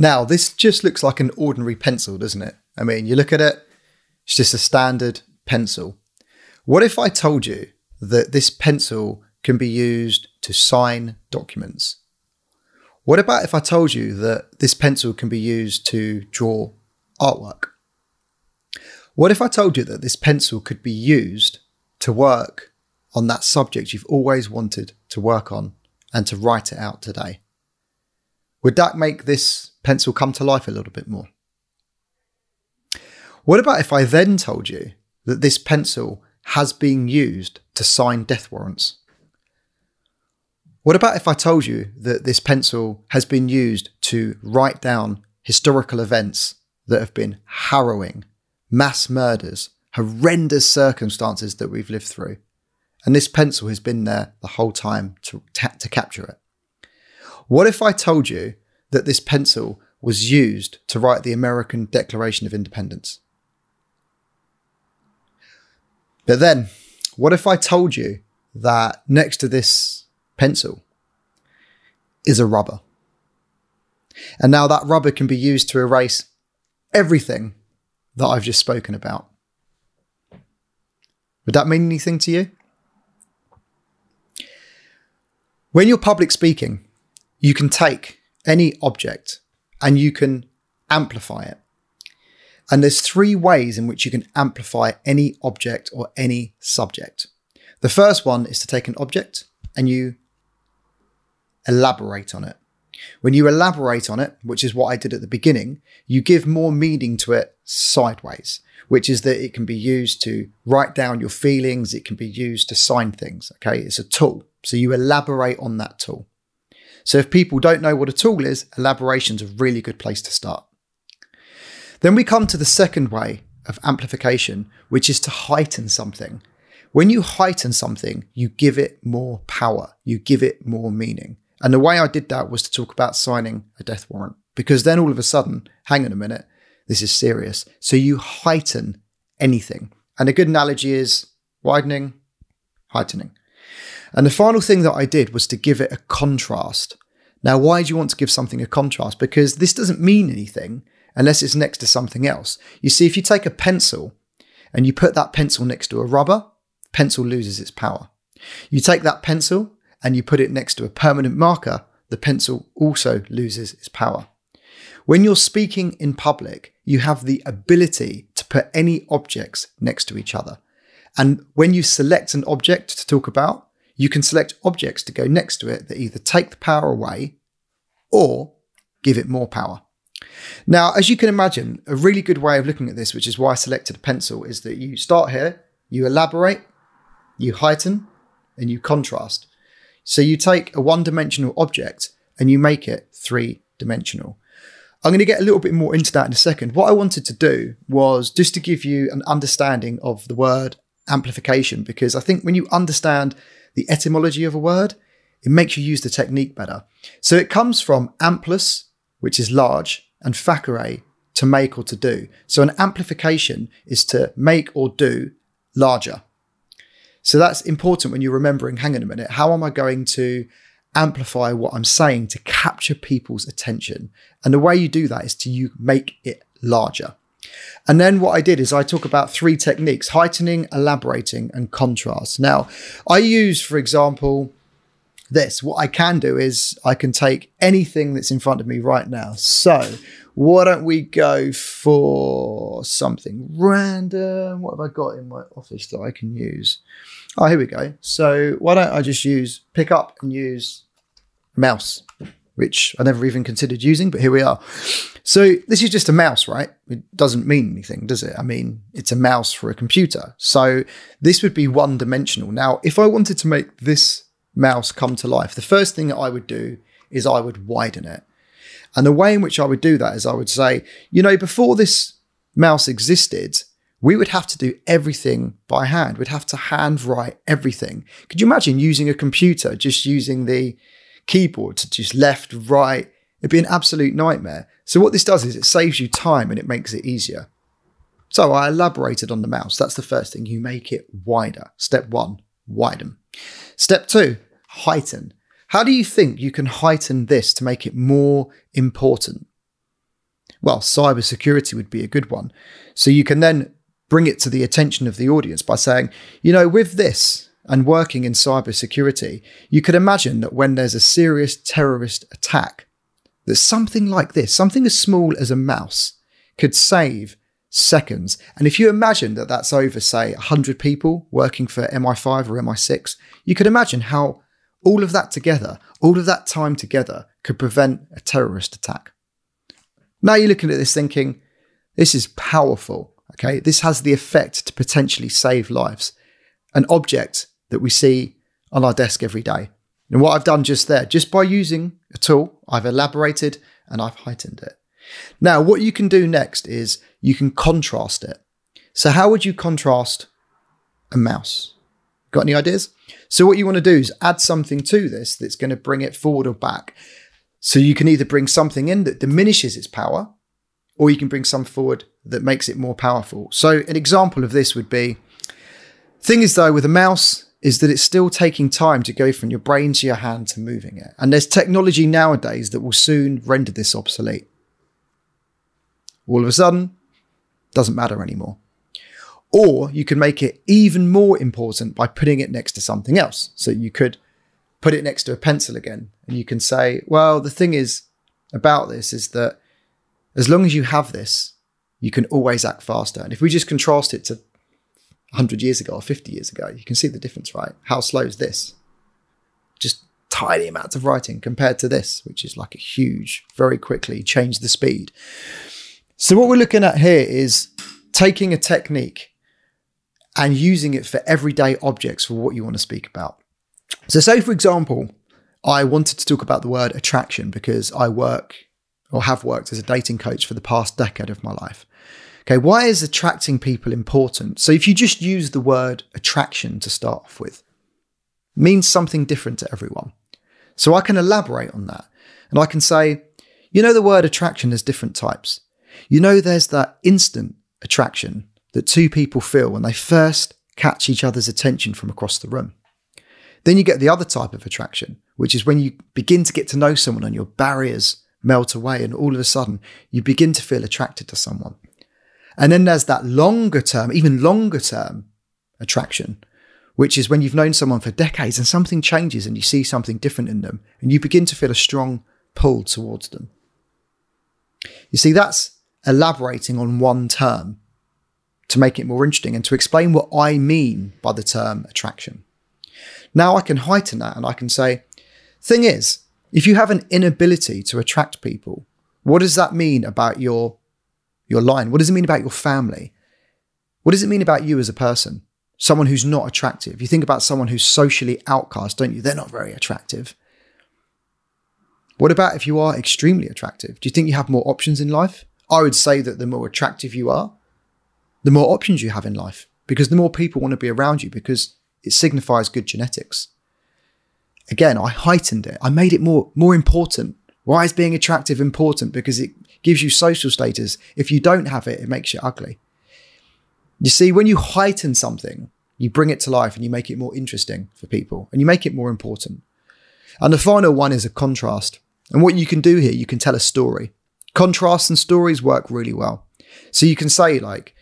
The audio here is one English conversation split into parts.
Now, this just looks like an ordinary pencil, doesn't it? I mean, you look at it, it's just a standard pencil. What if I told you that this pencil can be used to sign documents? What about if I told you that this pencil can be used to draw artwork? What if I told you that this pencil could be used to work on that subject you've always wanted to work on and to write it out today? Would that make this pencil come to life a little bit more? What about if I then told you that this pencil has been used to sign death warrants? What about if I told you that this pencil has been used to write down historical events that have been harrowing, mass murders, horrendous circumstances that we've lived through? And this pencil has been there the whole time to, to capture it. What if I told you that this pencil was used to write the American Declaration of Independence? But then, what if I told you that next to this pencil is a rubber? And now that rubber can be used to erase everything that I've just spoken about. Would that mean anything to you? When you're public speaking, you can take any object and you can amplify it. And there's three ways in which you can amplify any object or any subject. The first one is to take an object and you elaborate on it. When you elaborate on it, which is what I did at the beginning, you give more meaning to it sideways, which is that it can be used to write down your feelings, it can be used to sign things. Okay, it's a tool. So you elaborate on that tool. So if people don't know what a tool is, elaboration's a really good place to start. Then we come to the second way of amplification, which is to heighten something. When you heighten something, you give it more power, you give it more meaning. And the way I did that was to talk about signing a death warrant, because then all of a sudden, hang on a minute, this is serious. So you heighten anything. And a good analogy is widening, heightening. And the final thing that I did was to give it a contrast. Now, why do you want to give something a contrast? Because this doesn't mean anything unless it's next to something else. You see, if you take a pencil and you put that pencil next to a rubber, pencil loses its power. You take that pencil and you put it next to a permanent marker, the pencil also loses its power. When you're speaking in public, you have the ability to put any objects next to each other. And when you select an object to talk about, you can select objects to go next to it that either take the power away or give it more power. Now, as you can imagine, a really good way of looking at this, which is why I selected a pencil, is that you start here, you elaborate, you heighten, and you contrast. So you take a one dimensional object and you make it three dimensional. I'm going to get a little bit more into that in a second. What I wanted to do was just to give you an understanding of the word amplification, because I think when you understand the etymology of a word, it makes you use the technique better. So it comes from amplus, which is large, and facere, to make or to do. So an amplification is to make or do larger. So that's important when you're remembering, hang on a minute, how am I going to amplify what I'm saying to capture people's attention? And the way you do that is to you make it larger. And then what I did is I talk about three techniques heightening, elaborating, and contrast. Now, I use, for example, this. What I can do is I can take anything that's in front of me right now. So, why don't we go for something random? What have I got in my office that I can use? Oh, here we go. So, why don't I just use pick up and use mouse? Which I never even considered using, but here we are. So this is just a mouse, right? It doesn't mean anything, does it? I mean, it's a mouse for a computer. So this would be one dimensional. Now, if I wanted to make this mouse come to life, the first thing that I would do is I would widen it. And the way in which I would do that is I would say, you know, before this mouse existed, we would have to do everything by hand. We'd have to handwrite everything. Could you imagine using a computer, just using the keyboard to just left, right. It'd be an absolute nightmare. So what this does is it saves you time and it makes it easier. So I elaborated on the mouse. That's the first thing. You make it wider. Step one, widen. Step two, heighten. How do you think you can heighten this to make it more important? Well, cybersecurity would be a good one. So you can then bring it to the attention of the audience by saying, you know, with this and working in cybersecurity, you could imagine that when there's a serious terrorist attack, that something like this, something as small as a mouse, could save seconds. And if you imagine that that's over, say, 100 people working for MI5 or MI6, you could imagine how all of that together, all of that time together, could prevent a terrorist attack. Now you're looking at this thinking, this is powerful. Okay, this has the effect to potentially save lives. An object that we see on our desk every day. And what I've done just there, just by using a tool, I've elaborated and I've heightened it. Now, what you can do next is you can contrast it. So, how would you contrast a mouse? Got any ideas? So, what you want to do is add something to this that's going to bring it forward or back. So, you can either bring something in that diminishes its power, or you can bring some forward that makes it more powerful. So, an example of this would be thing is, though, with a mouse, is that it's still taking time to go from your brain to your hand to moving it. And there's technology nowadays that will soon render this obsolete. All of a sudden, doesn't matter anymore. Or you can make it even more important by putting it next to something else. So you could put it next to a pencil again, and you can say, well, the thing is about this is that as long as you have this, you can always act faster. And if we just contrast it to 100 years ago or 50 years ago, you can see the difference, right? How slow is this? Just tiny amounts of writing compared to this, which is like a huge, very quickly change the speed. So, what we're looking at here is taking a technique and using it for everyday objects for what you want to speak about. So, say for example, I wanted to talk about the word attraction because I work or have worked as a dating coach for the past decade of my life. Okay, why is attracting people important? So, if you just use the word attraction to start off with, means something different to everyone. So, I can elaborate on that and I can say, you know, the word attraction has different types. You know, there's that instant attraction that two people feel when they first catch each other's attention from across the room. Then you get the other type of attraction, which is when you begin to get to know someone and your barriers melt away, and all of a sudden you begin to feel attracted to someone. And then there's that longer term, even longer term attraction, which is when you've known someone for decades and something changes and you see something different in them and you begin to feel a strong pull towards them. You see, that's elaborating on one term to make it more interesting and to explain what I mean by the term attraction. Now I can heighten that and I can say, thing is, if you have an inability to attract people, what does that mean about your your line? What does it mean about your family? What does it mean about you as a person? Someone who's not attractive. You think about someone who's socially outcast, don't you? They're not very attractive. What about if you are extremely attractive? Do you think you have more options in life? I would say that the more attractive you are, the more options you have in life because the more people want to be around you because it signifies good genetics. Again, I heightened it. I made it more more important. Why is being attractive important? Because it gives you social status. If you don't have it, it makes you ugly. You see, when you heighten something, you bring it to life and you make it more interesting for people and you make it more important. And the final one is a contrast. And what you can do here, you can tell a story. Contrasts and stories work really well. So you can say, like,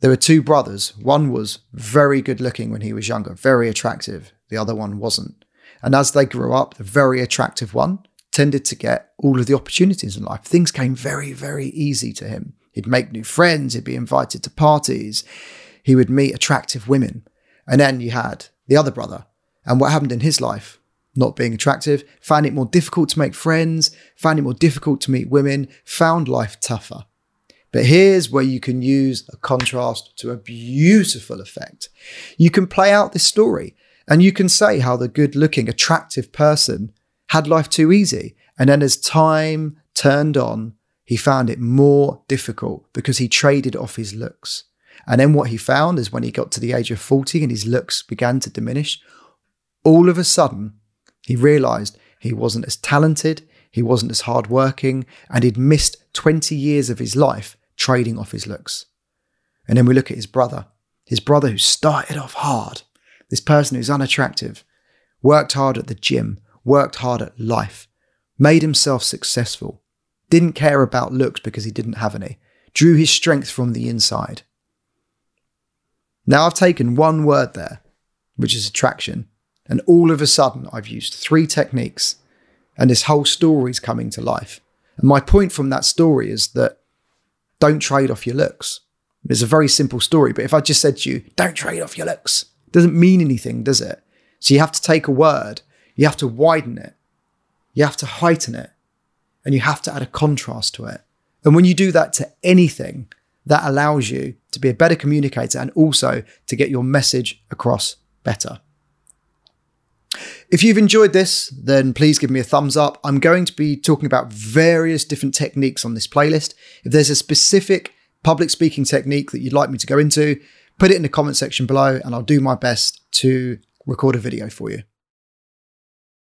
there were two brothers. One was very good looking when he was younger, very attractive. The other one wasn't. And as they grew up, the very attractive one tended to get all of the opportunities in life. Things came very, very easy to him. He'd make new friends, he'd be invited to parties, he would meet attractive women. And then you had the other brother. And what happened in his life? not being attractive, found it more difficult to make friends, found it more difficult to meet women, found life tougher. But here's where you can use a contrast to a beautiful effect. You can play out this story and you can say how the good looking, attractive person had life too easy. And then as time turned on, he found it more difficult because he traded off his looks. And then what he found is when he got to the age of 40 and his looks began to diminish, all of a sudden he realised he wasn't as talented, he wasn't as hardworking, and he'd missed 20 years of his life trading off his looks. And then we look at his brother, his brother who started off hard, this person who's unattractive, worked hard at the gym, worked hard at life, made himself successful, didn't care about looks because he didn't have any, drew his strength from the inside. Now I've taken one word there, which is attraction, and all of a sudden I've used three techniques and this whole story is coming to life. And my point from that story is that don't trade off your looks. It's a very simple story, but if I just said to you, don't trade off your looks, doesn't mean anything, does it? So you have to take a word, you have to widen it, you have to heighten it, and you have to add a contrast to it. And when you do that to anything, that allows you to be a better communicator and also to get your message across better. If you've enjoyed this, then please give me a thumbs up. I'm going to be talking about various different techniques on this playlist. If there's a specific public speaking technique that you'd like me to go into, put it in the comment section below and I'll do my best to record a video for you.